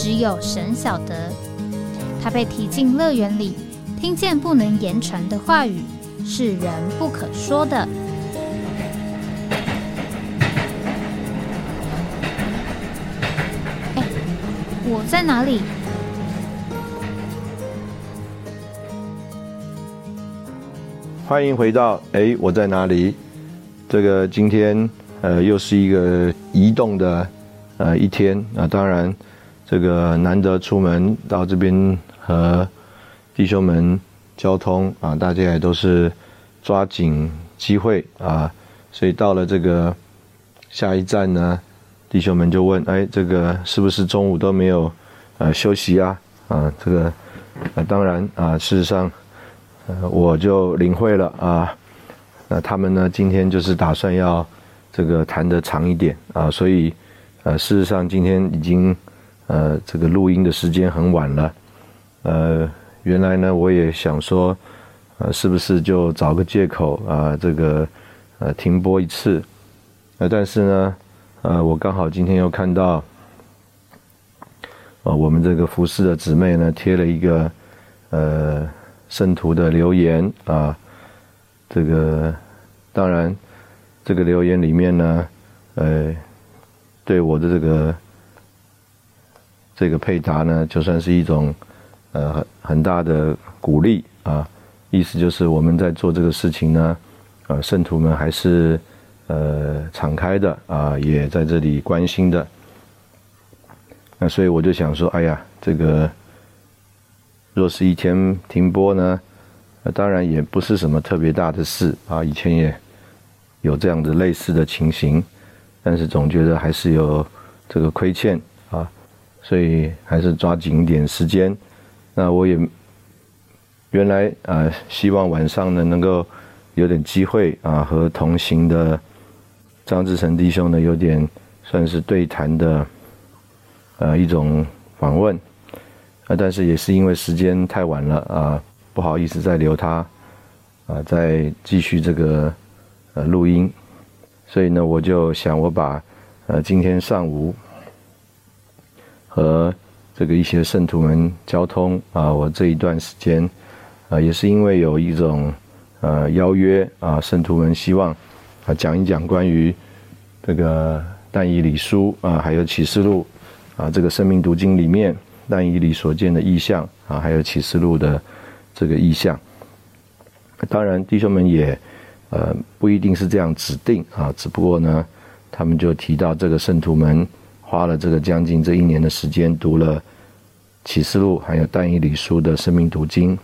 只有神晓得，他被提进乐园里，听见不能言传的话语，是人不可说的。哎，我在哪里？欢迎回到哎，我在哪里？这个今天呃，又是一个移动的呃一天啊，当然。这个难得出门到这边和弟兄们交通啊，大家也都是抓紧机会啊，所以到了这个下一站呢，弟兄们就问：哎，这个是不是中午都没有呃休息啊？啊，这个啊，当然啊，事实上呃我就领会了啊，那他们呢今天就是打算要这个谈得长一点啊，所以呃事实上今天已经。呃，这个录音的时间很晚了，呃，原来呢，我也想说，呃，是不是就找个借口啊，这个呃停播一次，呃，但是呢，呃，我刚好今天又看到，呃，我们这个服饰的姊妹呢贴了一个呃圣徒的留言啊，这个当然，这个留言里面呢，呃，对我的这个。这个配搭呢，就算是一种呃很很大的鼓励啊，意思就是我们在做这个事情呢，呃，圣徒们还是呃敞开的啊，也在这里关心的。那所以我就想说，哎呀，这个若是一天停播呢，那当然也不是什么特别大的事啊，以前也有这样的类似的情形，但是总觉得还是有这个亏欠。所以还是抓紧一点时间。那我也原来啊，希望晚上呢能够有点机会啊，和同行的张志成弟兄呢有点算是对谈的呃一种访问啊，但是也是因为时间太晚了啊，不好意思再留他啊，再继续这个呃录音。所以呢，我就想我把呃今天上午。和这个一些圣徒们交通啊，我这一段时间啊，也是因为有一种呃邀约啊，圣徒们希望啊讲一讲关于这个但以理书啊，还有启示录啊，这个生命读经里面但以理所见的意象啊，还有启示录的这个意象。当然，弟兄们也呃不一定是这样指定啊，只不过呢，他们就提到这个圣徒们。花了这个将近这一年的时间，读了启示录，还有但以理书的生命读经。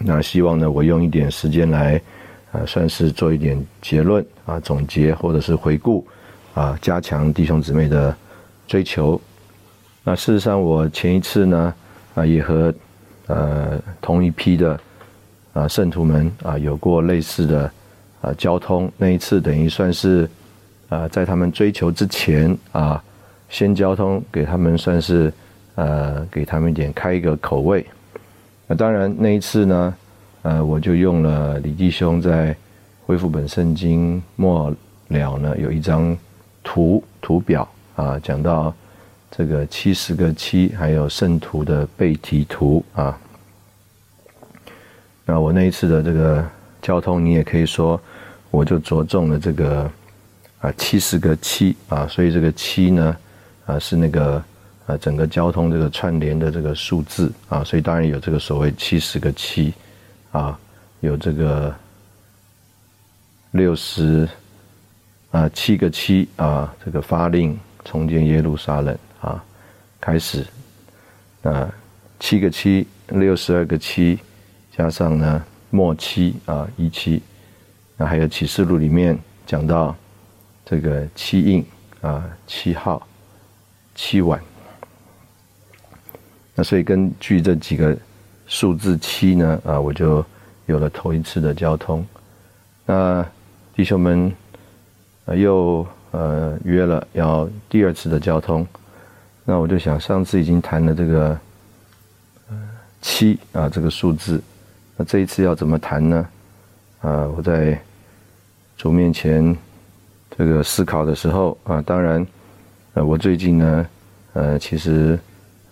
那希望呢，我用一点时间来，呃，算是做一点结论啊，总结或者是回顾啊，加强弟兄姊妹的追求。那事实上，我前一次呢，啊，也和呃同一批的啊圣徒们啊有过类似的啊交通。那一次等于算是。啊，在他们追求之前啊，先交通给他们，算是呃，给他们一点开一个口味。那当然那一次呢，呃，我就用了李弟兄在恢复本圣经末了呢，有一张图图表啊，讲到这个七十个七，还有圣徒的背题图啊。那我那一次的这个交通，你也可以说，我就着重了这个。啊，七十个七啊，所以这个七呢，啊是那个啊整个交通这个串联的这个数字啊，所以当然有这个所谓七十个七啊，有这个六十啊七个七啊，这个发令重建耶路撒冷啊，开始啊七个七六十二个七加上呢末七啊一七，那还有启示录里面讲到。这个七印啊，七号，七碗。那所以根据这几个数字七呢，啊，我就有了头一次的交通。那弟兄们又呃约了要第二次的交通，那我就想上次已经谈了这个七啊这个数字，那这一次要怎么谈呢？啊，我在主面前这个思考的时候啊，当然呃我最近呢呃其实。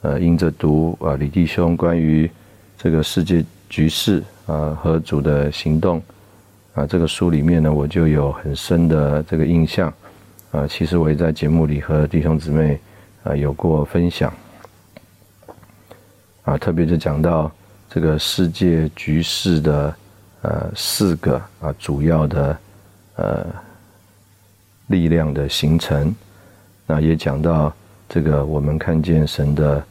呃，因着读啊，李弟兄关于这个世界局势啊和主的行动啊，这个书里面呢，我就有很深的这个印象啊。其实我也在节目里和弟兄姊妹啊有过分享啊，特别是讲到这个世界局势的呃四个啊主要的呃力量的形成，那也讲到这个我们看见神的。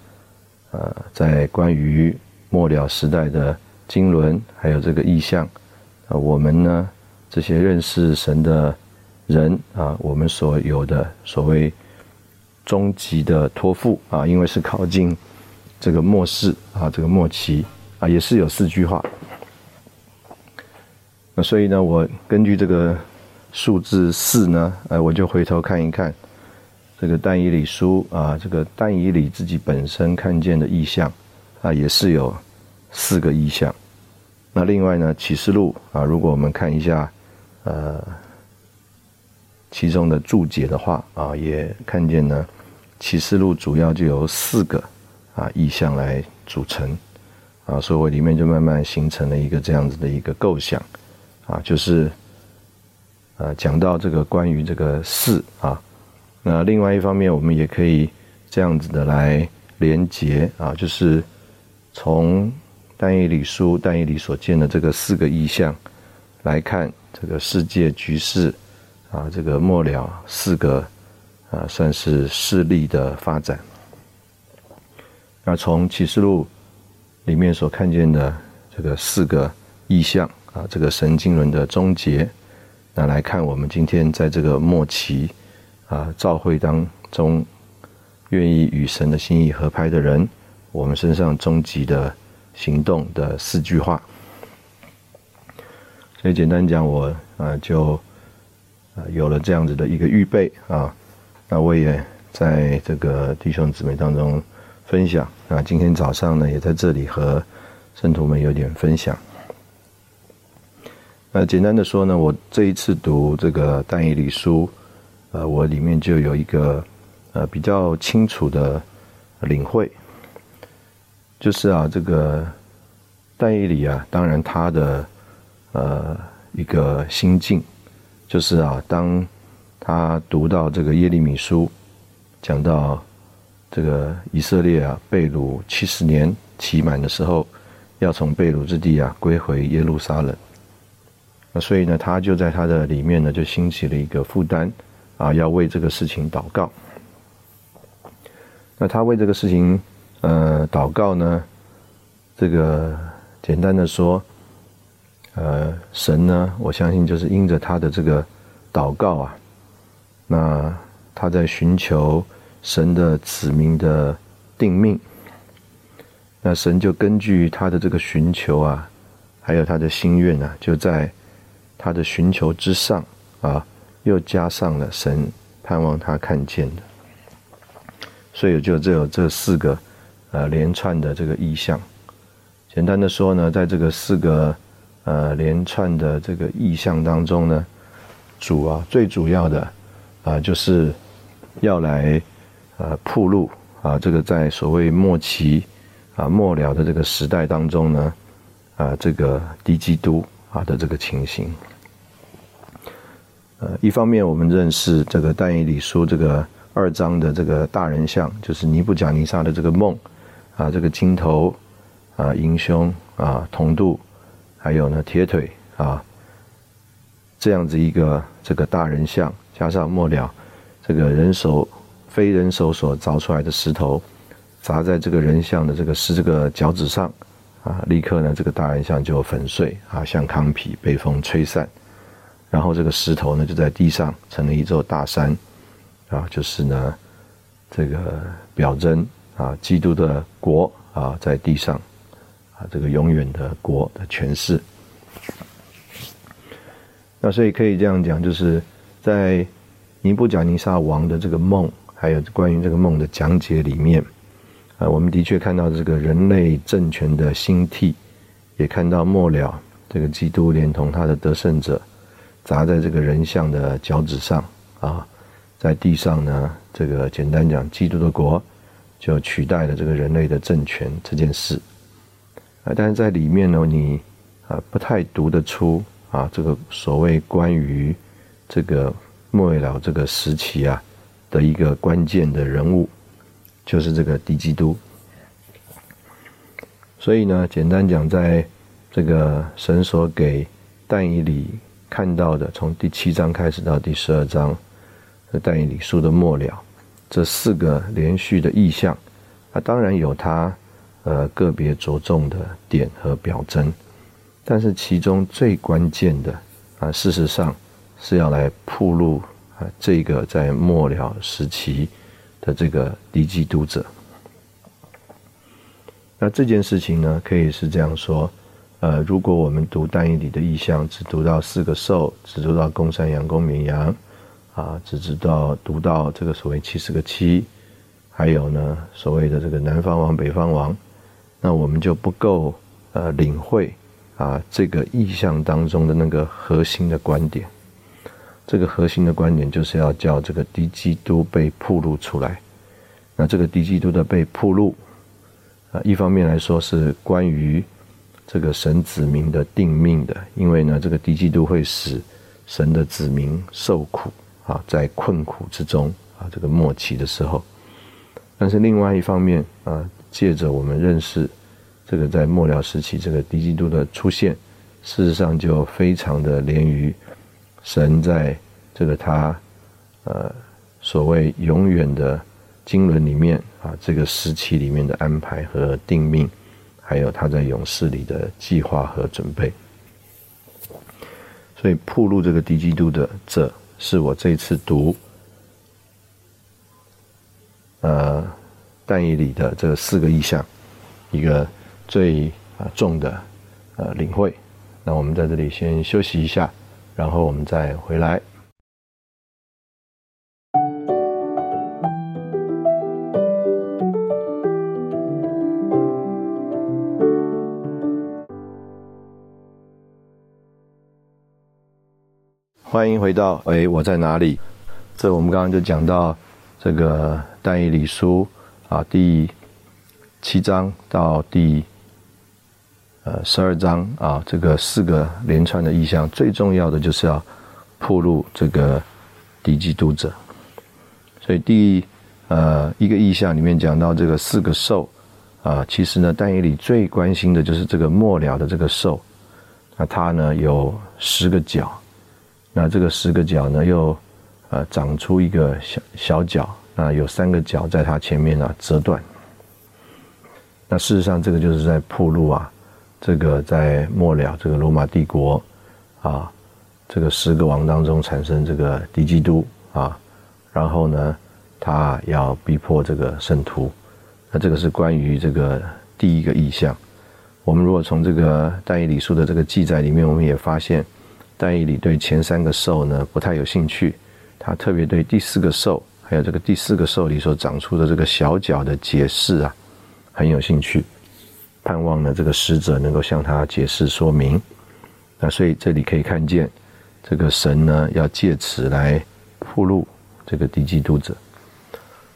呃，在关于末了时代的经纶，还有这个意象，啊，我们呢这些认识神的人啊，我们所有的所谓终极的托付啊，因为是靠近这个末世啊，这个末期啊，也是有四句话。那所以呢，我根据这个数字四呢，哎，我就回头看一看。这个但以理书啊，这个但以理自己本身看见的意象啊，也是有四个意象。那另外呢，启示录啊，如果我们看一下呃其中的注解的话啊，也看见呢，启示录主要就由四个啊意象来组成啊，所以我里面就慢慢形成了一个这样子的一个构想啊，就是呃讲到这个关于这个四啊。那另外一方面，我们也可以这样子的来连接啊，就是从但以理书但以理所见的这个四个意象来看这个世界局势啊，这个末了四个啊，算是势力的发展。那从启示录里面所看见的这个四个意象啊，这个神经轮的终结，那来看我们今天在这个末期。啊，召会当中愿意与神的心意合拍的人，我们身上终极的行动的四句话。所以简单讲，我啊就啊有了这样子的一个预备啊，那我也在这个弟兄姊妹当中分享啊。今天早上呢，也在这里和圣徒们有点分享。那简单的说呢，我这一次读这个但以理书。呃，我里面就有一个呃比较清楚的领会，就是啊，这个但以理啊，当然他的呃一个心境，就是啊，当他读到这个耶利米书，讲到这个以色列啊被掳七十年期满的时候，要从被掳之地啊归回耶路撒冷，那所以呢，他就在他的里面呢就兴起了一个负担。啊，要为这个事情祷告。那他为这个事情，呃，祷告呢？这个简单的说，呃，神呢，我相信就是因着他的这个祷告啊，那他在寻求神的子民的定命。那神就根据他的这个寻求啊，还有他的心愿啊，就在他的寻求之上啊。又加上了神盼望他看见的，所以就只有这四个呃连串的这个意象。简单的说呢，在这个四个呃连串的这个意象当中呢，主啊最主要的啊就是要来呃铺路啊，这个在所谓末期啊末了的这个时代当中呢啊这个低基督啊的这个情形。一方面我们认识这个但以理书这个二章的这个大人像，就是尼布甲尼撒的这个梦，啊，这个金头，啊，银胸，啊，铜肚，还有呢铁腿，啊，这样子一个这个大人像，加上末了这个人手非人手所凿出来的石头，砸在这个人像的这个是这个脚趾上，啊，立刻呢这个大人像就粉碎，啊，像糠皮被风吹散。然后这个石头呢，就在地上成了一座大山，啊，就是呢，这个表征啊，基督的国啊在地上啊这个永远的国的权势。那所以可以这样讲，就是在尼布甲尼撒王的这个梦，还有关于这个梦的讲解里面，啊，我们的确看到这个人类政权的兴替，也看到末了这个基督连同他的得胜者，砸在这个人像的脚趾上啊，在地上呢，这个简单讲，基督的国就取代了这个人类的政权这件事，啊，但是在里面呢，你啊不太读得出。啊，这个所谓关于这个末尾了这个时期啊的一个关键的人物，就是这个敌基督。所以呢，简单讲，在这个神所给但以理看到的，从第七章开始到第十二章，但以理书的末了，这四个连续的意象，啊，当然有它呃个别着重的点和表征。但是其中最关键的啊，事实上是要来铺路啊，这个在末了时期的这个敌基督者。那这件事情呢，可以是这样说：呃，如果我们读单一里的意象，只读到四个兽，只读到公山羊、公绵羊，啊，只知道读到这个所谓七十个七，还有呢所谓的这个南方王、北方王，那我们就不够呃领会。啊，这个意象当中的那个核心的观点，这个核心的观点就是要叫这个低基督被铺露出来。那这个低基督的被铺露，啊，一方面来说是关于这个神子民的定命的，因为呢，这个低基督会使神的子民受苦啊，在困苦之中啊，这个末期的时候。但是另外一方面啊，借着我们认识。这个在末了时期，这个敌基督的出现，事实上就非常的连于神在这个他呃所谓永远的经纶里面啊，这个时期里面的安排和定命，还有他在勇士里的计划和准备。所以铺路这个敌基督的，这是我这次读呃但以里的这四个意象一个。最啊重的呃领会，那我们在这里先休息一下，然后我们再回来。欢迎回到哎，我在哪里？这我们刚刚就讲到这个但以理书啊，第七章到第。呃，十二章啊，这个四个连串的意象，最重要的就是要铺路这个敌基督者。所以第呃一个意象里面讲到这个四个兽啊，其实呢，但以理最关心的就是这个末了的这个兽。那它呢有十个角，那这个十个角呢又呃长出一个小小角，那有三个角在它前面呢折断。那事实上，这个就是在铺路啊。这个在末了，这个罗马帝国啊，这个十个王当中产生这个敌基督啊，然后呢，他要逼迫这个圣徒，那这个是关于这个第一个意象。我们如果从这个但以理书的这个记载里面，我们也发现，但以理对前三个兽呢不太有兴趣，他特别对第四个兽，还有这个第四个兽里所长出的这个小角的解释啊，很有兴趣。盼望呢，这个使者能够向他解释说明。那所以这里可以看见，这个神呢要借此来铺路这个敌基督者。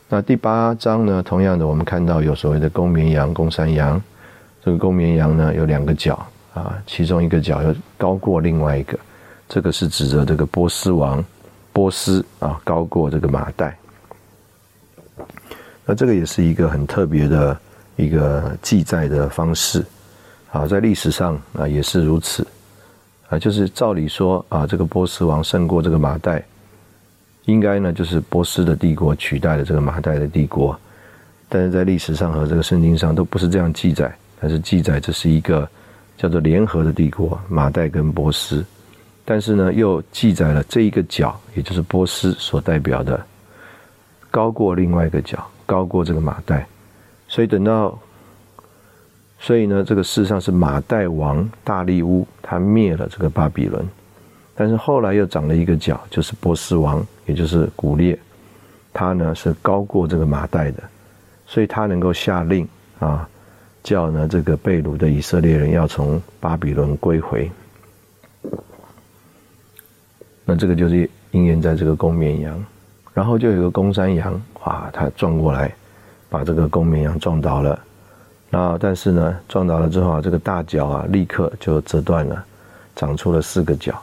那第八章呢，同样的，我们看到有所谓的公绵羊、公山羊。这个公绵羊呢有两个角啊，其中一个角又高过另外一个，这个是指着这个波斯王波斯啊高过这个马代。那这个也是一个很特别的。一个记载的方式，啊，在历史上啊也是如此，啊，就是照理说啊，这个波斯王胜过这个马代，应该呢就是波斯的帝国取代了这个马代的帝国，但是在历史上和这个圣经上都不是这样记载，但是记载这是一个叫做联合的帝国，马代跟波斯，但是呢又记载了这一个角，也就是波斯所代表的高过另外一个角，高过这个马代。所以等到所以呢，这个事实上是马代王大力乌他灭了这个巴比伦，但是后来又长了一个角，就是波斯王，也就是古列，他呢是高过这个马代的，所以他能够下令啊，叫呢这个被掳的以色列人要从巴比伦归回。那这个就是应验在这个公绵羊，然后就有个公山羊，哇，它撞过来，把这个公绵羊撞倒了。然后但是呢，撞倒了之后啊，这个大脚啊，立刻就折断了，长出了四个角，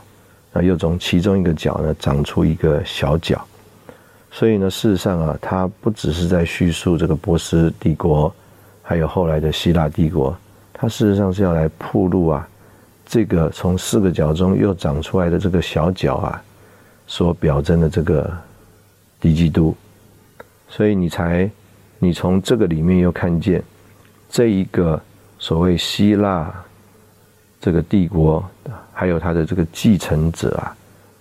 那又从其中一个角呢，长出一个小角。所以呢，事实上啊，它不只是在叙述这个波斯帝国，还有后来的希腊帝国，它事实上是要来铺路啊。这个从四个角中又长出来的这个小角啊，所表征的这个敌基督，所以你才，你从这个里面又看见这一个所谓希腊这个帝国，还有他的这个继承者啊，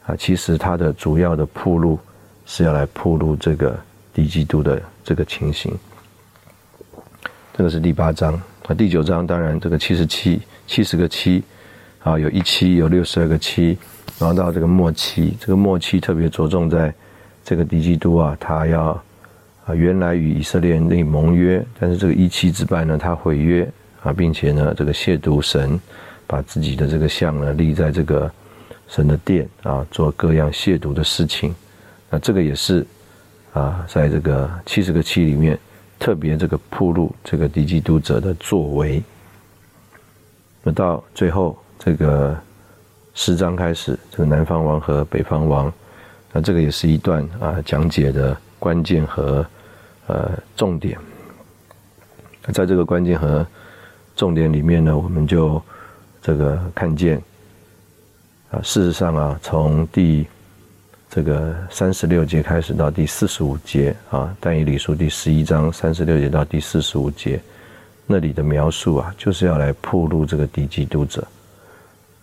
啊，其实他的主要的铺路是要来铺路这个敌基督的这个情形。这个是第八章啊，第九章当然这个七十七七十个七。啊，有一期有六十二个期，然后到这个末期，这个末期特别着重在这个敌基督啊，他要啊原来与以色列人立盟约，但是这个一期之败呢，他毁约啊，并且呢这个亵渎神，把自己的这个像呢立在这个神的殿啊，做各样亵渎的事情，那这个也是啊，在这个七十个期里面特别这个铺路这个敌基督者的作为，那到最后。这个十章开始，这个南方王和北方王，那这个也是一段啊讲解的关键和呃重点。在这个关键和重点里面呢，我们就这个看见啊，事实上啊，从第这个三十六节开始到第四十五节啊，但以理书第十一章三十六节到第四十五节那里的描述啊，就是要来铺路这个敌基督者。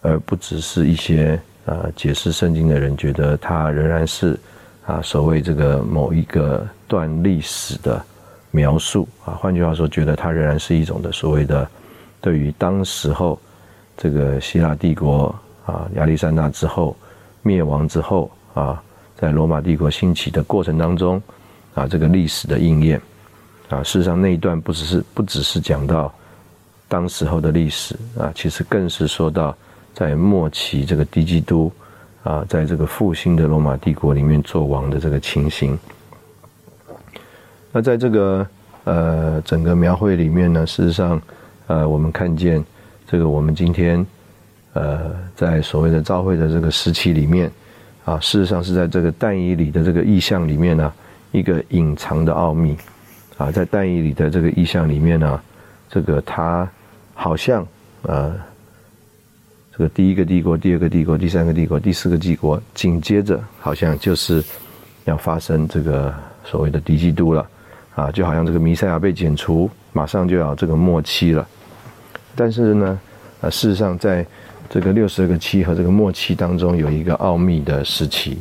而不只是一些呃解释圣经的人觉得它仍然是啊所谓这个某一个段历史的描述啊，换句话说，觉得它仍然是一种的所谓的对于当时候这个希腊帝国啊亚历山大之后灭亡之后啊，在罗马帝国兴起的过程当中啊这个历史的应验啊，事实上那一段不只是不只是讲到当时候的历史啊，其实更是说到。在末期，这个低基督啊，在这个复兴的罗马帝国里面做王的这个情形。那在这个呃整个描绘里面呢，事实上，呃，我们看见这个我们今天呃在所谓的召会的这个时期里面啊，事实上是在这个但以里的这个意象里面呢，一个隐藏的奥秘啊，在但以里的这个意象里面呢，这个它好像呃。这个第一个帝国，第二个帝国，第三个帝国，第四个帝国，紧接着好像就是要发生这个所谓的敌基督了，啊，就好像这个弥赛亚被剪除，马上就要这个末期了。但是呢，呃，事实上在这个六十二个期和这个末期当中，有一个奥秘的时期，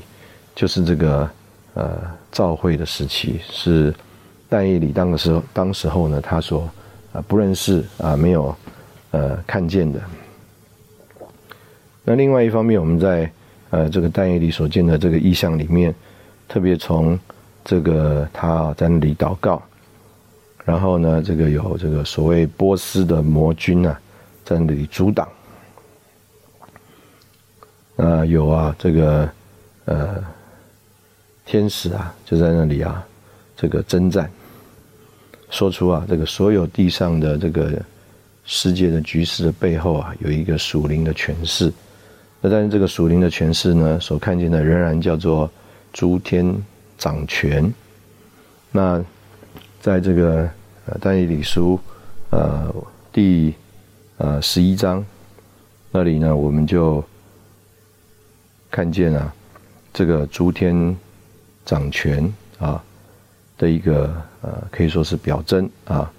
就是这个呃召会的时期，是但以理当的时候，当时候呢，他说啊不认识啊没有呃看见的。那另外一方面，我们在呃这个但以里所见的这个意象里面，特别从这个他在那里祷告，然后呢，这个有这个所谓波斯的魔君啊，在那里阻挡，啊有啊这个呃天使啊就在那里啊这个征战，说出啊这个所有地上的这个世界的局势的背后啊有一个属灵的权势。那但是这个属灵的诠释呢，所看见的仍然叫做诸天掌权。那在这个呃但以理书呃第呃十一章那里呢，我们就看见啊这个诸天掌权啊的一个呃可以说是表征啊。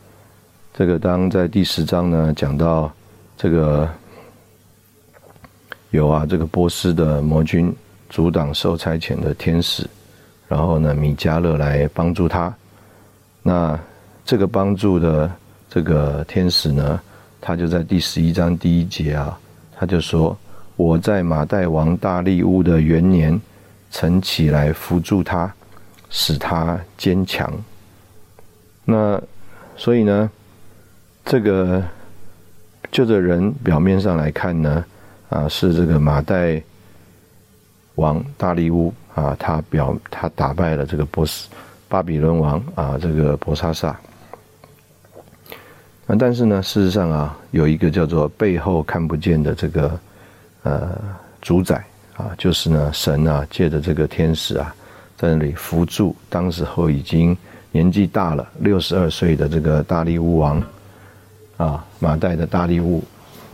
这个当在第十章呢讲到这个。有啊，这个波斯的魔君阻挡受差遣的天使，然后呢，米迦勒来帮助他。那这个帮助的这个天使呢，他就在第十一章第一节啊，他就说：“我在马代王大利乌的元年，曾起来扶助他，使他坚强。”那所以呢，这个就这人表面上来看呢，啊，是这个马代王大力乌啊，他表他打败了这个波斯巴比伦王啊，这个伯沙萨。啊，但是呢，事实上啊，有一个叫做背后看不见的这个呃主宰啊，就是呢，神啊，借着这个天使啊，在那里扶助当时候已经年纪大了六十二岁的这个大力乌王啊，马代的大力乌，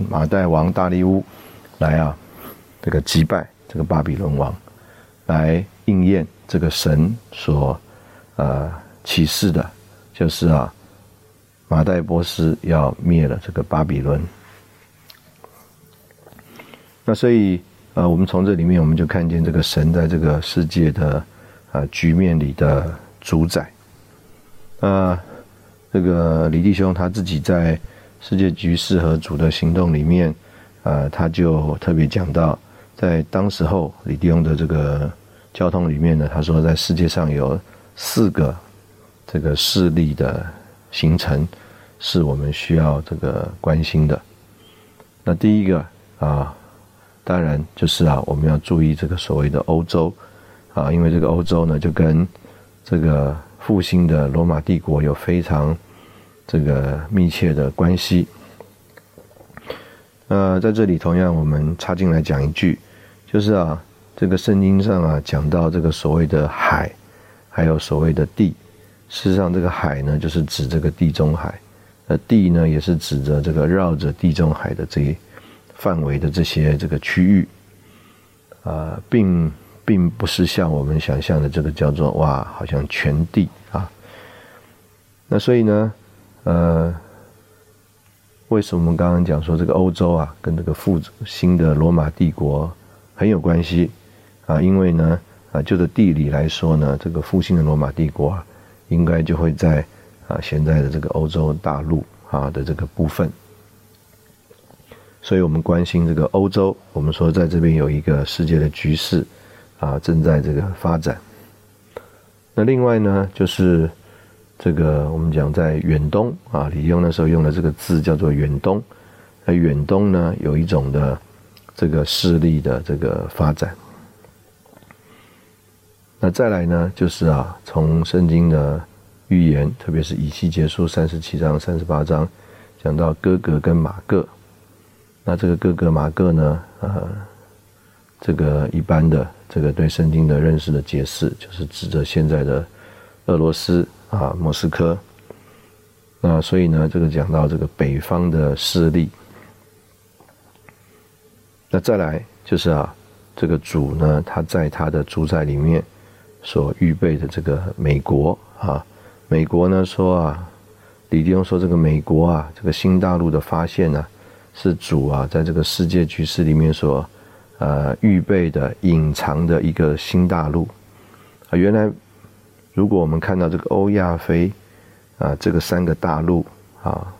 马代王大力乌来啊，这个击败这个巴比伦王，来应验这个神所呃启示的，就是啊。马代波斯要灭了这个巴比伦，那所以呃，我们从这里面我们就看见这个神在这个世界的啊局面里的主宰。啊，这个李弟兄他自己在世界局势和主的行动里面，啊，他就特别讲到，在当时候李弟兄的这个交通里面呢，他说在世界上有四个这个势力的。形成是我们需要这个关心的。那第一个啊，当然就是啊，我们要注意这个所谓的欧洲啊，因为这个欧洲呢，就跟这个复兴的罗马帝国有非常这个密切的关系。呃，在这里同样我们插进来讲一句，就是啊，这个圣经上啊讲到这个所谓的海，还有所谓的地。事实上，这个海呢，就是指这个地中海；那地呢，也是指着这个绕着地中海的这一范围的这些这个区域。啊，并并不是像我们想象的这个叫做哇，好像全地啊。那所以呢，呃，为什么我们刚刚讲说这个欧洲啊，跟这个复兴的罗马帝国很有关系啊？因为呢，啊，就着地理来说呢，这个复兴的罗马帝国啊。应该就会在啊现在的这个欧洲大陆啊的这个部分，所以我们关心这个欧洲。我们说在这边有一个世界的局势啊正在这个发展。那另外呢，就是这个我们讲在远东啊，李用的时候用的这个字叫做远东。那远东呢有一种的这个势力的这个发展。那再来呢，就是啊，从圣经的预言，特别是以西结束三十七章、三十八章，讲到哥哥跟马各。那这个哥哥马各呢，呃，这个一般的这个对圣经的认识的解释，就是指着现在的俄罗斯啊，莫斯科。那所以呢，这个讲到这个北方的势力。那再来就是啊，这个主呢，他在他的主宰里面。所预备的这个美国啊，美国呢说啊，李弟兄说这个美国啊，这个新大陆的发现呢，是主啊在这个世界局势里面所呃预备的隐藏的一个新大陆啊。原来如果我们看到这个欧亚非啊这个三个大陆啊，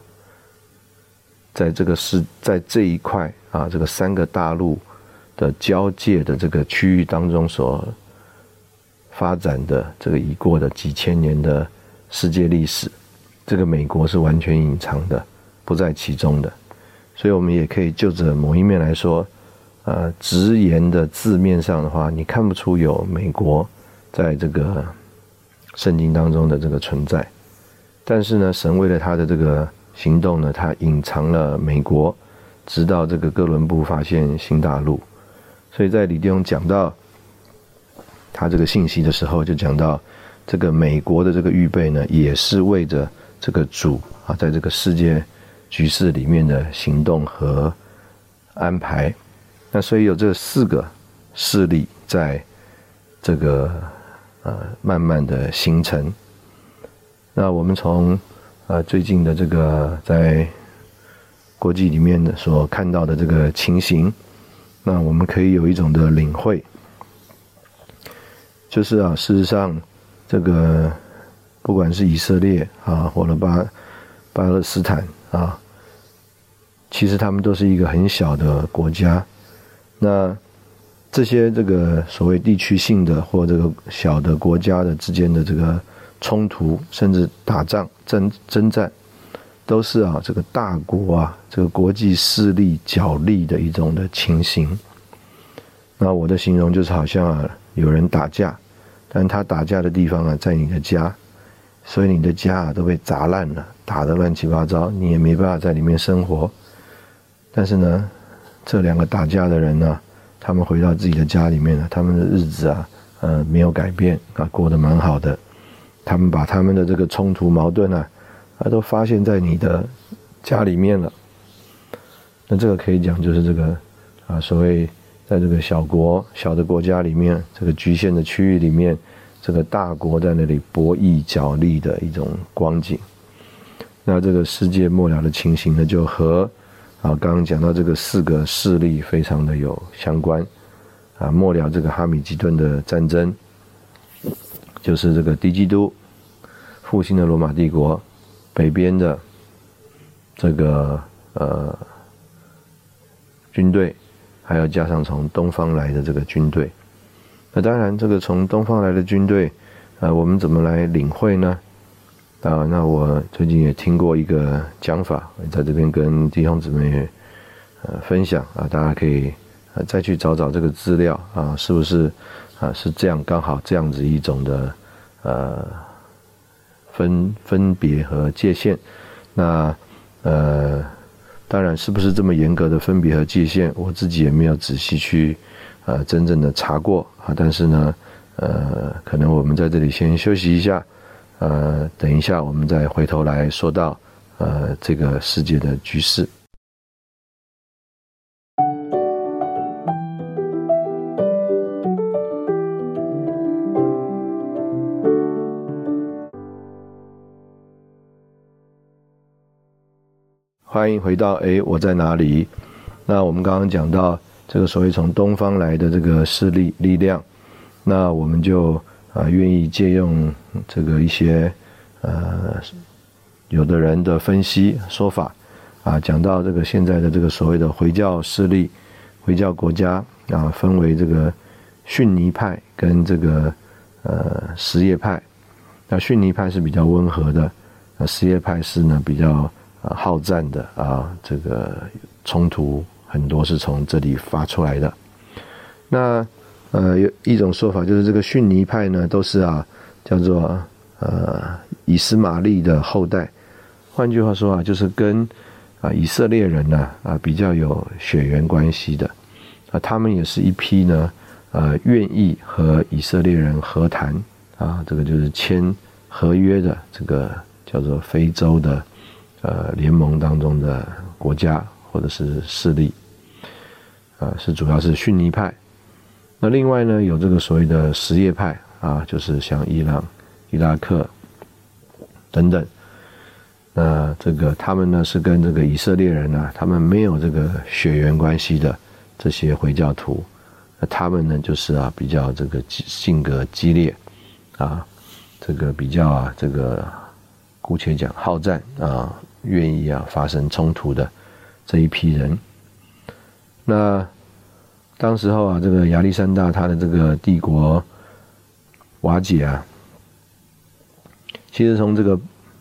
在这个是在这一块啊这个三个大陆的交界的这个区域当中所。发展的这个已过的几千年的世界历史，这个美国是完全隐藏的，不在其中的。所以，我们也可以就着某一面来说，呃，直言的字面上的话，你看不出有美国在这个圣经当中的这个存在。但是呢，神为了他的这个行动呢，他隐藏了美国，直到这个哥伦布发现新大陆。所以在李弟兄讲到。他这个信息的时候就讲到，这个美国的这个预备呢，也是为着这个主啊，在这个世界局势里面的行动和安排。那所以有这四个势力在这个呃慢慢的形成。那我们从呃最近的这个在国际里面的所看到的这个情形，那我们可以有一种的领会。就是啊，事实上，这个不管是以色列啊，或者巴巴勒斯坦啊，其实他们都是一个很小的国家。那这些这个所谓地区性的或这个小的国家的之间的这个冲突，甚至打仗、征征战，都是啊这个大国啊这个国际势力角力的一种的情形。那我的形容就是好像啊有人打架，但他打架的地方啊在你的家，所以你的家啊都被砸烂了，打得乱七八糟，你也没办法在里面生活。但是呢，这两个打架的人呢，他们回到自己的家里面了，他们的日子啊，呃没有改变啊，过得蛮好的。他们把他们的这个冲突矛盾啊，啊都发现在你的家里面了。那这个可以讲就是这个啊所谓。在这个小国、小的国家里面，这个局限的区域里面，这个大国在那里博弈角力的一种光景。那这个世界末了的情形呢，就和啊刚刚讲到这个四个势力非常的有相关。啊，末了这个哈米吉顿的战争，就是这个低基督复兴的罗马帝国北边的这个呃军队。还要加上从东方来的这个军队，那当然，这个从东方来的军队，呃，我们怎么来领会呢？啊，那我最近也听过一个讲法，在这边跟弟兄姊妹呃分享啊，大家可以呃再去找找这个资料啊，是不是啊是这样刚好这样子一种的呃分分别和界限？那呃。当然是不是这么严格的分别和界限，我自己也没有仔细去，呃，真正的查过啊。但是呢，呃，可能我们在这里先休息一下，呃，等一下我们再回头来说到，呃，这个世界的局势。欢迎回到哎，我在哪里？那我们刚刚讲到这个所谓从东方来的这个势力力量，那我们就啊愿意借用这个一些呃有的人的分析说法啊，讲到这个现在的这个所谓的回教势力、回教国家啊，分为这个逊尼派跟这个呃什叶派。那逊尼派是比较温和的，那什叶派是呢比较啊。好战的啊，这个冲突很多是从这里发出来的。那呃，有一种说法就是这个逊尼派呢，都是啊，叫做呃以斯玛利的后代。换句话说啊，就是跟啊以色列人呢啊比较有血缘关系的啊，他们也是一批呢呃愿意和以色列人和谈啊，这个就是签合约的这个叫做非洲的。呃，联盟当中的国家或者是势力，啊，是主要是逊尼派。那另外呢，有这个所谓的什叶派啊，就是像伊朗、伊拉克等等。那这个他们呢，是跟这个以色列人呢，他们没有这个血缘关系的这些回教徒。那他们呢，就是啊，比较这个性格激烈啊，这个比较啊，这个姑且讲好战啊。愿意啊发生冲突的这一批人，那当时候啊，这个亚历山大他的这个帝国瓦解啊，其实从这个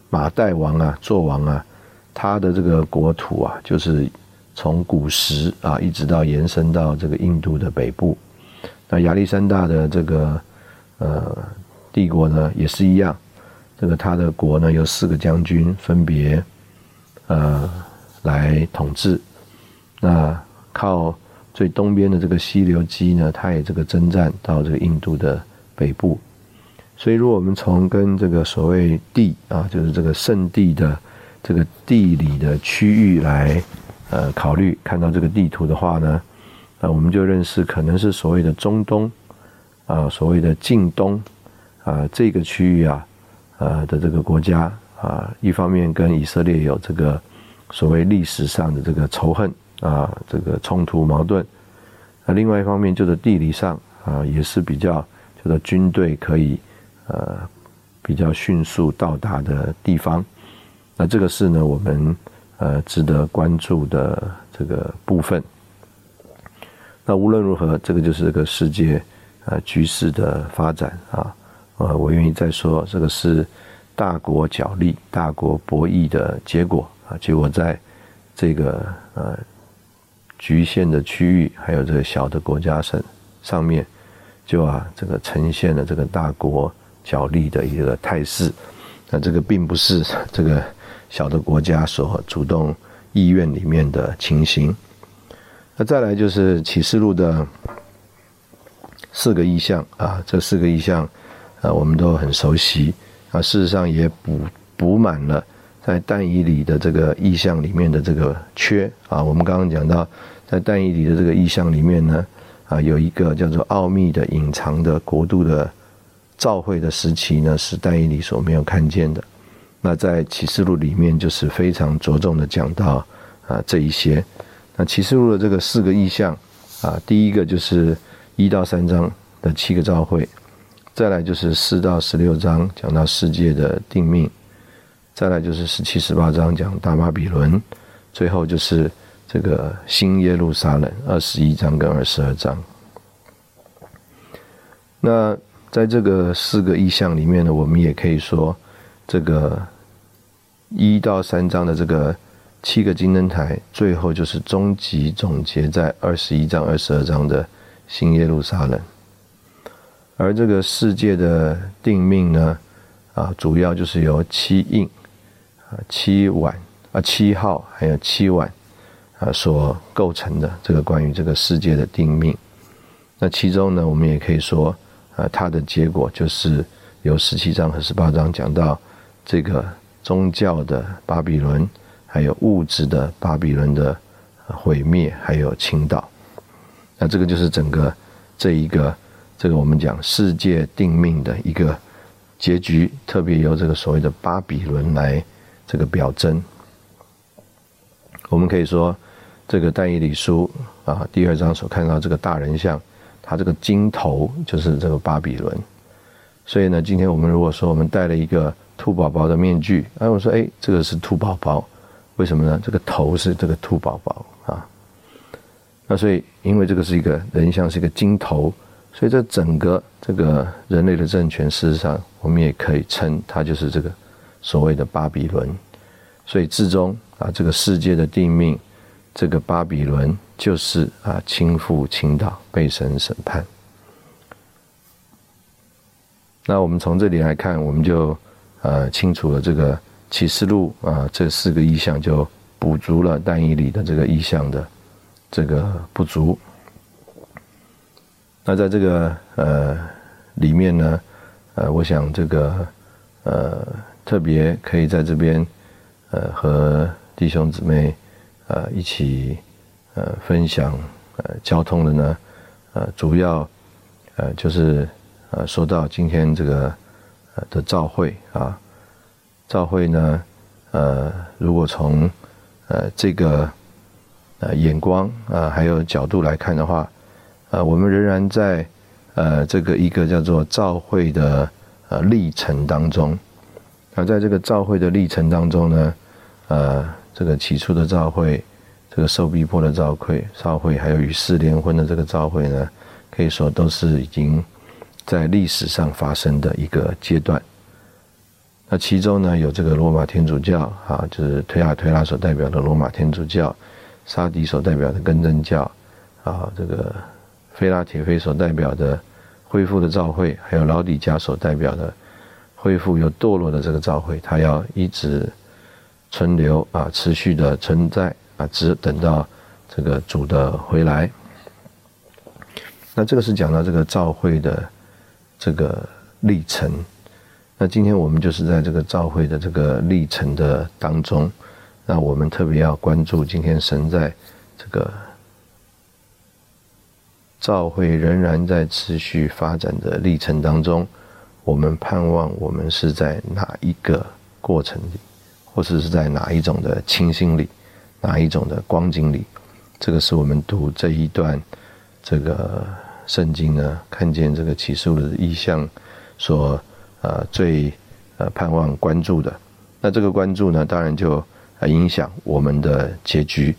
马代王啊纣王啊，他的这个国土啊，就是从古时啊一直到延伸到这个印度的北部。那亚历山大的这个呃帝国呢，也是一样，这个他的国呢有四个将军分别。呃，来统治。那靠最东边的这个溪流基呢，它也这个征战到这个印度的北部。所以，如果我们从跟这个所谓地啊，就是这个圣地的这个地理的区域来呃考虑，看到这个地图的话呢，那我们就认识可能是所谓的中东啊，所谓的近东啊这个区域啊呃的这个国家。啊，一方面跟以色列有这个所谓历史上的这个仇恨啊，这个冲突矛盾；那另外一方面就是地理上啊，也是比较叫做军队可以呃比较迅速到达的地方。那这个是呢，我们呃值得关注的这个部分。那无论如何，这个就是这个世界呃局势的发展啊。呃，我愿意再说，这个是大国角力、大国博弈的结果啊。结果在这个呃局限的区域，还有这个小的国家省上面，就啊这个呈现了这个大国角力的一个态势。那这个并不是 这个小的国家所主动意愿里面的情形。那再来就是启示录的四个意象啊，这四个意象啊，我们都很熟悉啊。事实上也补补满了在但以里的这个意象里面的这个缺啊。我们刚刚讲到，在但以里的这个意象里面呢，啊，有一个叫做奥秘的隐藏的国度的召会的时期呢，是但以里所没有看见的。那在启示录里面就是非常着重的讲到啊这一些。那启示录的这个四个意象，啊，第一个就是一到三章的七个召会，再来就是四到十六章讲到世界的定命，再来就是十七、十八章讲大巴比伦，最后就是这个新耶路撒冷二十一章跟二十二章。那在这个四个意象里面呢，我们也可以说，这个一到三章的这个。七个金灯台，最后就是终极总结在二十一章、二十二章的新耶路撒冷。而这个世界的定命呢，啊，主要就是由七印、七碗、啊七号还有七碗啊所构成的。这个关于这个世界的定命，那其中呢，我们也可以说，啊，它的结果就是由十七章和十八章讲到这个宗教的巴比伦。还有物质的巴比伦的毁灭，还有倾倒，那这个就是整个这一个这个我们讲世界定命的一个结局，特别由这个所谓的巴比伦来这个表征。我们可以说，这个但以理书啊，第二章所看到这个大人像，它这个金头就是这个巴比伦。所以呢，今天我们如果说我们戴了一个兔宝宝的面具，哎，我说哎，这个是兔宝宝。为什么呢？这个头是这个兔宝宝啊，那所以因为这个是一个人像，是一个金头，所以这整个这个人类的政权，事实上我们也可以称它就是这个所谓的巴比伦。所以至终啊，这个世界的定命，这个巴比伦就是啊倾覆倾倒，被神审判。那我们从这里来看，我们就呃清楚了这个。启示录啊，这四个意象就补足了但以里的这个意象的这个不足。那在这个呃里面呢，呃，我想这个呃特别可以在这边呃和弟兄姊妹呃一起呃分享呃交通的呢，呃主要呃就是呃说到今天这个呃的召会啊。教会呢，呃，如果从呃这个呃眼光啊还有角度来看的话，呃，我们仍然在呃这个一个叫做召会的呃历程当中。那在这个召会的历程当中呢，呃，这个起初的召会，这个受逼迫的召会，召会还有与世联婚的这个召会呢，可以说都是已经在历史上发生的一个阶段。那其中呢，有这个罗马天主教啊，就是推亚推拉所代表的罗马天主教，沙迪所代表的根正教，啊，这个菲拉铁菲所代表的恢复的教会，还有老底加所代表的恢复又堕落的这个教会，它要一直存留啊，持续的存在啊，只等到这个主的回来。那这个是讲到这个教会的这个历程。那今天我们就是在这个召会的这个历程的当中，那我们特别要关注今天神在这个召会仍然在持续发展的历程当中，我们盼望我们是在哪一个过程里，或者是在哪一种的清新里，哪一种的光景里，这个是我们读这一段这个圣经呢，看见这个启示的意象所。呃，最呃盼望关注的，那这个关注呢，当然就啊影响我们的结局，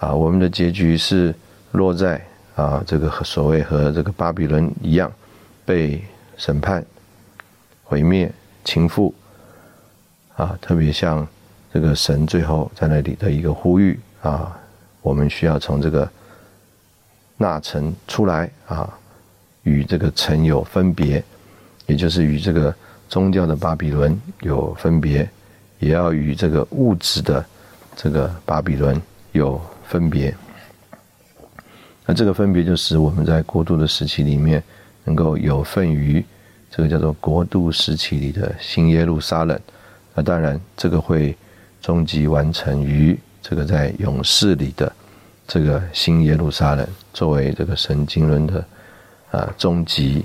啊，我们的结局是落在啊这个所谓和这个巴比伦一样，被审判、毁灭、倾覆，啊，特别像这个神最后在那里的一个呼吁啊，我们需要从这个那城出来啊，与这个城有分别，也就是与这个。宗教的巴比伦有分别，也要与这个物质的这个巴比伦有分别。那这个分别就使我们在过渡的时期里面，能够有份于这个叫做国度时期里的新耶路撒冷。那当然，这个会终极完成于这个在勇士里的这个新耶路撒冷，作为这个神经论的啊终极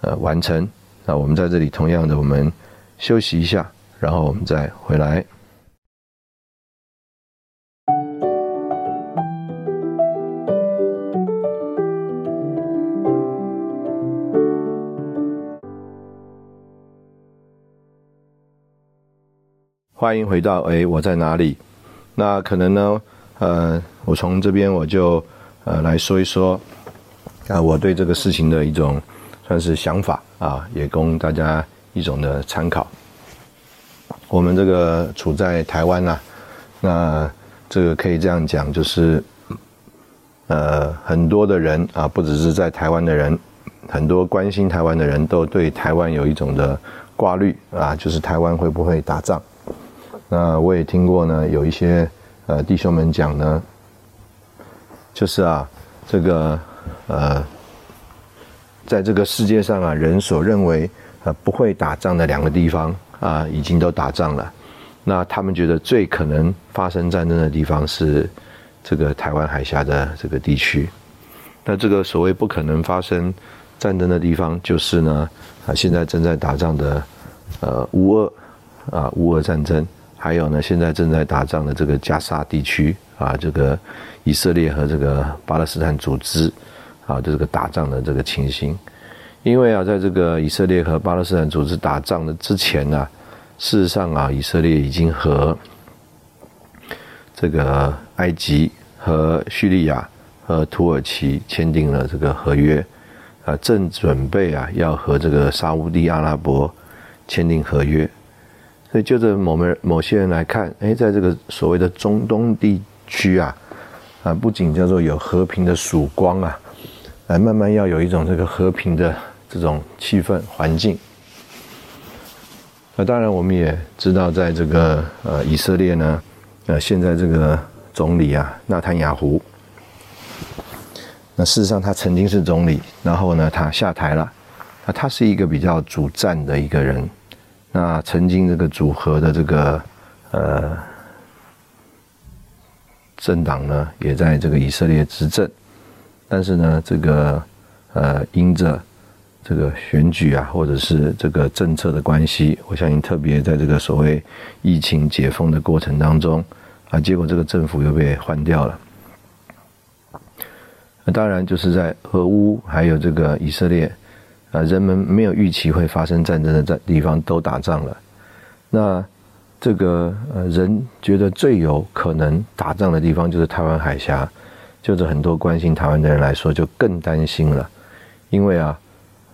呃完成。那我们在这里同样的，我们休息一下，然后我们再回来。欢迎回到哎，我在哪里？那可能呢，呃，我从这边我就呃来说一说啊，我对这个事情的一种。算是想法啊，也供大家一种的参考。我们这个处在台湾呐，那这个可以这样讲，就是呃，很多的人啊，不只是在台湾的人，很多关心台湾的人都对台湾有一种的挂虑啊，就是台湾会不会打仗？那我也听过呢，有一些呃弟兄们讲呢，就是啊，这个呃。在这个世界上啊，人所认为啊不会打仗的两个地方啊，已经都打仗了。那他们觉得最可能发生战争的地方是这个台湾海峡的这个地区。那这个所谓不可能发生战争的地方，就是呢啊现在正在打仗的呃乌俄啊乌俄战争，还有呢现在正在打仗的这个加沙地区啊，这个以色列和这个巴勒斯坦组织。啊，这个打仗的这个情形，因为啊，在这个以色列和巴勒斯坦组织打仗的之前呢，事实上啊，以色列已经和这个埃及和叙利亚和土耳其签订了这个合约，啊，正准备啊要和这个沙地阿拉伯签订合约，所以就着某某某些人来看，哎，在这个所谓的中东地区啊，啊，不仅叫做有和平的曙光啊。来慢慢要有一种这个和平的这种气氛环境。那当然，我们也知道，在这个呃以色列呢，呃现在这个总理啊纳坦雅胡，那事实上他曾经是总理，然后呢他下台了。那他是一个比较主战的一个人。那曾经这个组合的这个呃政党呢，也在这个以色列执政。但是呢，这个呃，因着这个选举啊，或者是这个政策的关系，我相信特别在这个所谓疫情解封的过程当中啊，结果这个政府又被换掉了。那当然就是在俄乌还有这个以色列啊，人们没有预期会发生战争的在地方都打仗了。那这个呃，人觉得最有可能打仗的地方就是台湾海峡。就是很多关心台湾的人来说，就更担心了，因为啊，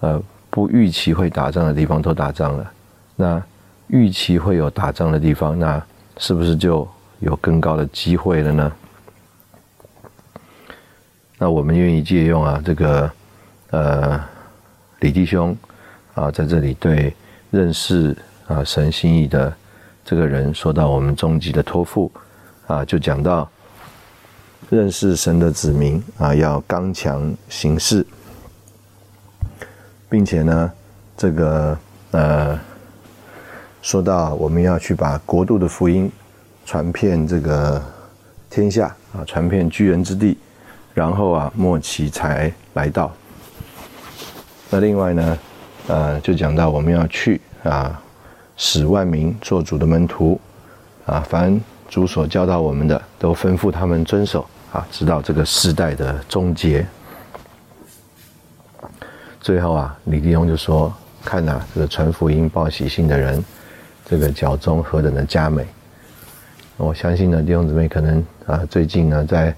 呃，不预期会打仗的地方都打仗了，那预期会有打仗的地方，那是不是就有更高的机会了呢？那我们愿意借用啊，这个呃，李弟兄啊，在这里对认识啊神心意的这个人说到我们终极的托付啊，就讲到。认识神的子民啊，要刚强行事，并且呢，这个呃，说到我们要去把国度的福音传遍这个天下啊，传遍居人之地，然后啊，末期才来到。那另外呢，呃，就讲到我们要去啊，使万民做主的门徒啊，凡主所教导我们的，都吩咐他们遵守。啊，直到这个世代的终结。最后啊，李弟兄就说：“看呐，这个传福音报喜信的人，这个脚中何等的佳美！我相信呢，弟兄姊妹可能啊，最近呢，在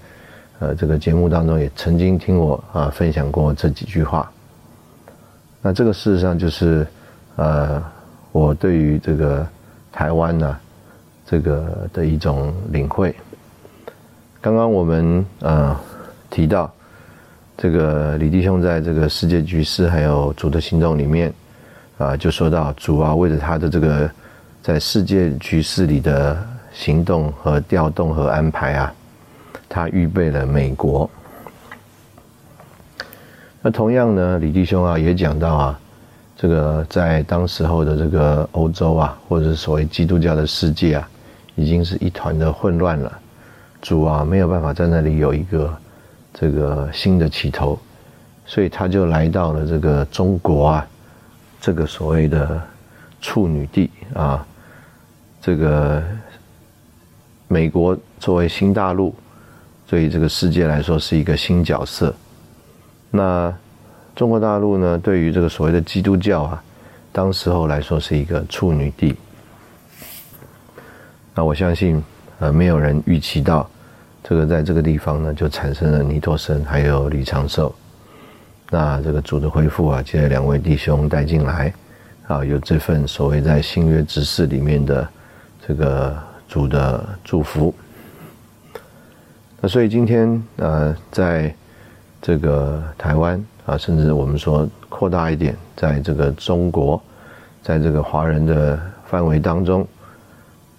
呃这个节目当中也曾经听我啊分享过这几句话。那这个事实上就是呃，我对于这个台湾呢，这个的一种领会。刚刚我们呃提到这个李弟兄在这个世界局势还有主的行动里面啊，就说到主啊，为了他的这个在世界局势里的。行动和调动和安排啊，他预备了美国。那同样呢，李弟兄啊也讲到啊，这个在当时候的这个欧洲啊，或者所谓基督教的世界啊，已经是一团的混乱了。主啊没有办法在那里有一个这个新的起头，所以他就来到了这个中国啊，这个所谓的处女地啊，这个。美国作为新大陆，对于这个世界来说是一个新角色。那中国大陆呢？对于这个所谓的基督教啊，当时候来说是一个处女地。那我相信，呃，没有人预期到，这个在这个地方呢，就产生了尼托生还有李长寿。那这个主的恢复啊，接着两位弟兄带进来，啊，有这份所谓在新约之事里面的这个。主的祝福。那所以今天呃，在这个台湾啊，甚至我们说扩大一点，在这个中国，在这个华人的范围当中，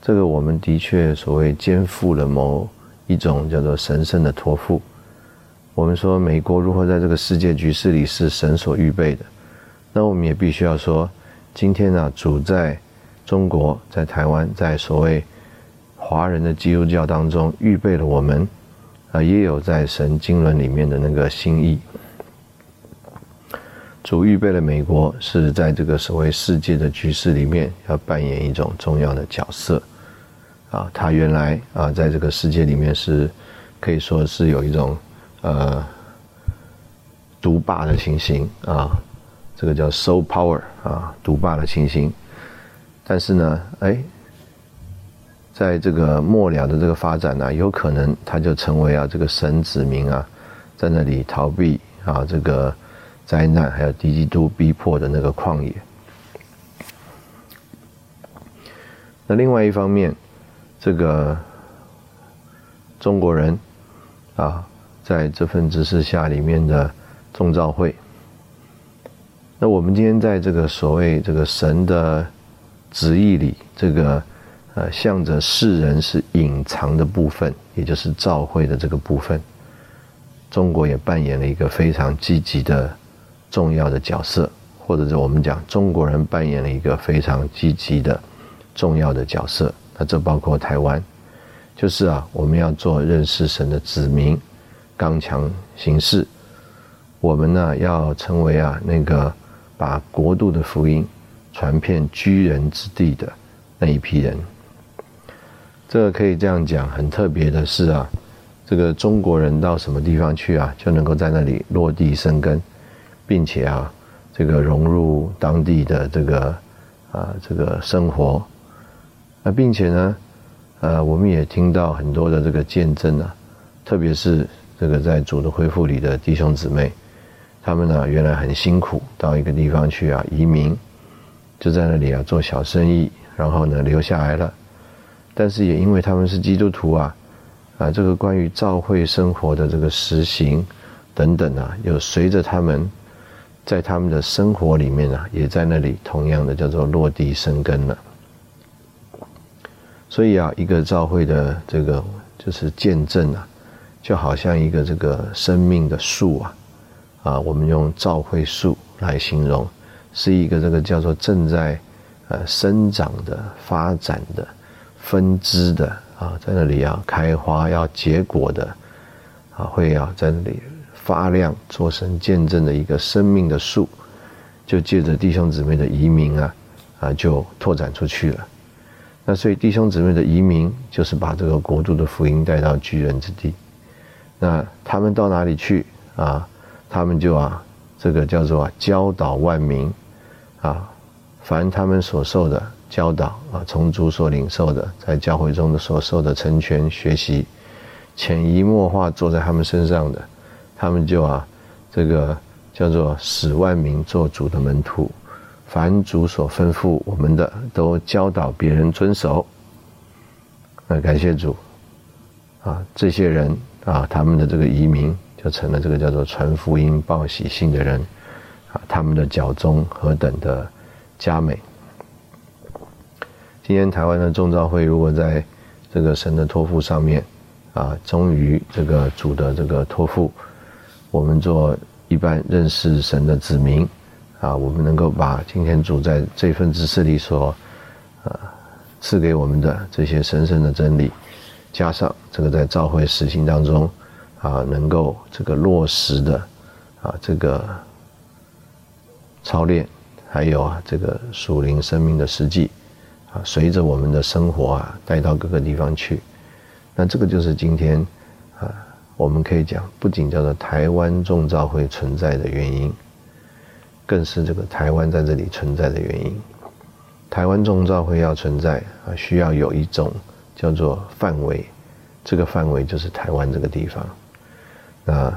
这个我们的确所谓肩负了某一种叫做神圣的托付。我们说美国如何在这个世界局势里是神所预备的，那我们也必须要说，今天呢，主在中国，在台湾，在所谓。华人的基督教当中预备了我们，啊，也有在神经纶里面的那个心意。主预备了美国是在这个所谓世界的局势里面要扮演一种重要的角色，啊，他原来啊在这个世界里面是可以说是有一种呃独霸的情形啊，这个叫 so power 啊独霸的情形，但是呢，哎。在这个末了的这个发展呢，有可能他就成为啊这个神子民啊，在那里逃避啊这个灾难，还有敌基督逼迫的那个旷野。那另外一方面，这个中国人啊，在这份指示下里面的众召会，那我们今天在这个所谓这个神的旨意里，这个。呃，向着世人是隐藏的部分，也就是照会的这个部分，中国也扮演了一个非常积极的、重要的角色，或者是我们讲中国人扮演了一个非常积极的、重要的角色。那这包括台湾，就是啊，我们要做认识神的子民，刚强行事。我们呢，要成为啊那个把国度的福音传遍居人之地的那一批人。这个可以这样讲，很特别的是啊，这个中国人到什么地方去啊，就能够在那里落地生根，并且啊，这个融入当地的这个啊这个生活，啊，并且呢，呃，我们也听到很多的这个见证啊，特别是这个在主的恢复里的弟兄姊妹，他们呢原来很辛苦，到一个地方去啊移民，就在那里啊做小生意，然后呢留下来了。但是也因为他们是基督徒啊，啊，这个关于教会生活的这个实行等等啊，又随着他们在他们的生活里面啊，也在那里同样的叫做落地生根了。所以啊，一个教会的这个就是见证啊，就好像一个这个生命的树啊，啊，我们用教会树来形容，是一个这个叫做正在呃生长的发展的。分支的啊，在那里要开花、要结果的啊，会要在那里发亮、做成见证的一个生命的树，就借着弟兄姊妹的移民啊啊，就拓展出去了。那所以弟兄姊妹的移民，就是把这个国度的福音带到居人之地。那他们到哪里去啊？他们就啊，这个叫做啊教导万民啊，凡他们所受的。教导啊，从主所领受的，在教会中的所受的成全学习，潜移默化做在他们身上的，他们就啊，这个叫做使万民做主的门徒，凡主所吩咐我们的，都教导别人遵守。那感谢主，啊，这些人啊，他们的这个移民就成了这个叫做传福音报喜信的人。啊，他们的脚中何等的佳美！今天台湾的众召会，如果在这个神的托付上面，啊，忠于这个主的这个托付，我们做一般认识神的子民，啊，我们能够把今天主在这份知识里所，啊，赐给我们的这些神圣的真理，加上这个在召会实行当中，啊，能够这个落实的，啊，这个。操练，还有啊，这个属灵生命的实际，啊，随着我们的生活啊，带到各个地方去。那这个就是今天啊，我们可以讲，不仅叫做台湾众召会存在的原因，更是这个台湾在这里存在的原因。台湾众召会要存在啊，需要有一种叫做范围，这个范围就是台湾这个地方。那。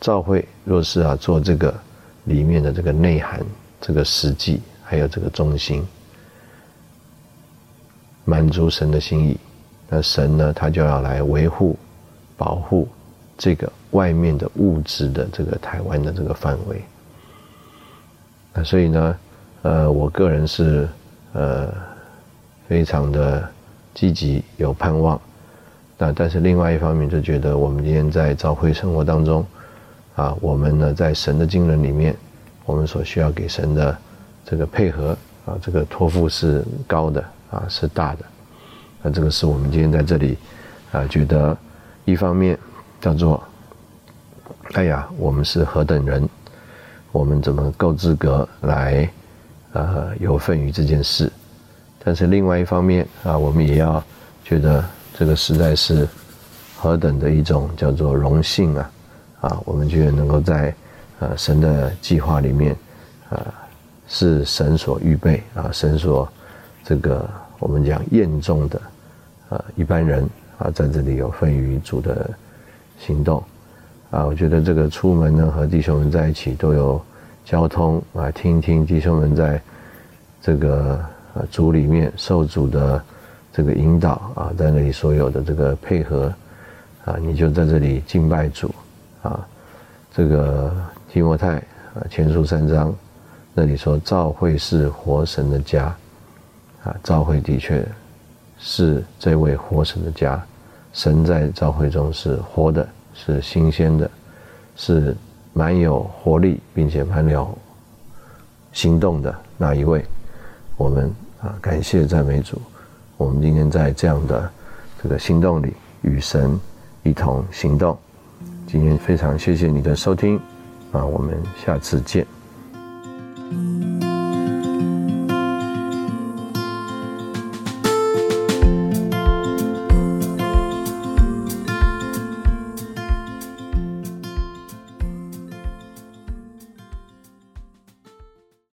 教会若是啊做这个里面的这个内涵、这个实际，还有这个中心，满足神的心意，那神呢，他就要来维护、保护这个外面的物质的这个台湾的这个范围。那所以呢，呃，我个人是呃非常的积极、有盼望。那但是另外一方面就觉得，我们今天在教会生活当中。啊，我们呢，在神的经纶里面，我们所需要给神的这个配合啊，这个托付是高的啊，是大的。那这个是我们今天在这里啊，觉得一方面叫做，哎呀，我们是何等人，我们怎么够资格来呃有份于这件事？但是另外一方面啊，我们也要觉得这个实在是何等的一种叫做荣幸啊。啊，我们觉得能够在，呃，神的计划里面，啊，是神所预备啊，神所这个我们讲验中的，啊，一般人啊，在这里有份于主的行动，啊，我觉得这个出门呢，和弟兄们在一起都有交通啊，听一听弟兄们在这个呃主里面受主的这个引导啊，在那里所有的这个配合，啊，你就在这里敬拜主。啊，这个提摩太啊，前书三章那里说，教会是活神的家，啊，教会的确是这位活神的家，神在教会中是活的，是新鲜的，是蛮有活力，并且蛮有行动的那一位？我们啊，感谢赞美主，我们今天在这样的这个行动里，与神一同行动。今天非常谢谢你的收听，啊，我们下次见。Ooh.